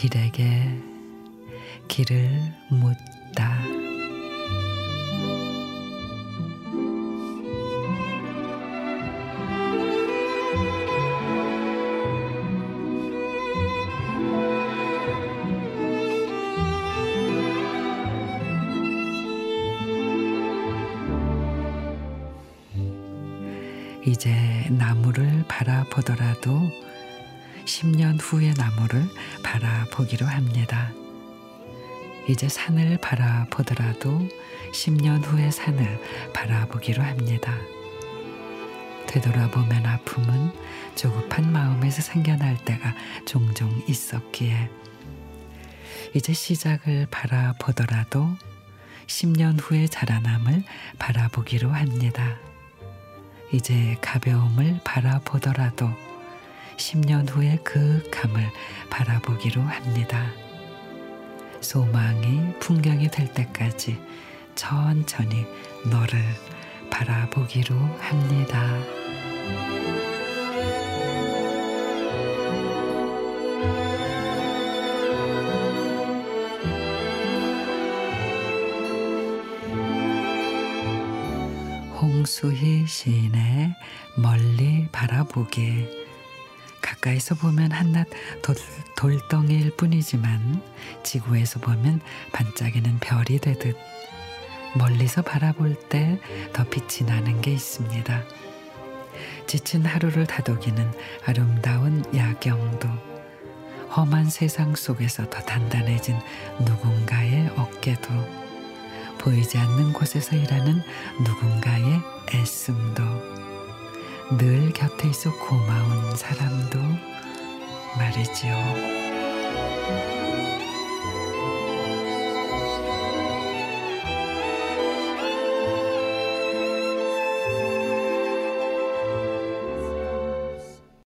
길에게 길을 묻다. 이제 나무를 바라보더라도 10년 후의 나무를 바라보기로 합니다. 이제 산을 바라보더라도 10년 후의 산을 바라보기로 합니다. 되돌아보면 아픔은 조급한 마음에서 생겨날 때가 종종 있었기에 이제 시작을 바라보더라도 10년 후의 자라남을 바라보기로 합니다. 이제 가벼움을 바라보더라도 10년 후의 그 감을 바라보기로 합니다. 소망이 풍경이 될 때까지 천천히 너를 바라보기로 합니다. 홍수희 시인의 멀리 바라보기 가까이서 보면 한낱 돌, 돌덩이일 뿐이지만 지구에서 보면 반짝이는 별이 되듯 멀리서 바라볼 때 더 빛이 나는 게 있습니다. 지친 하루를 다독이는 아름다운 야경도 험한 세상 속에서 더 단단해진 누군가의 어깨도 보이지 않는 곳에서 일하는 누군가의 애씀도 늘 곁에 있어 고마운 사람도 말이지요.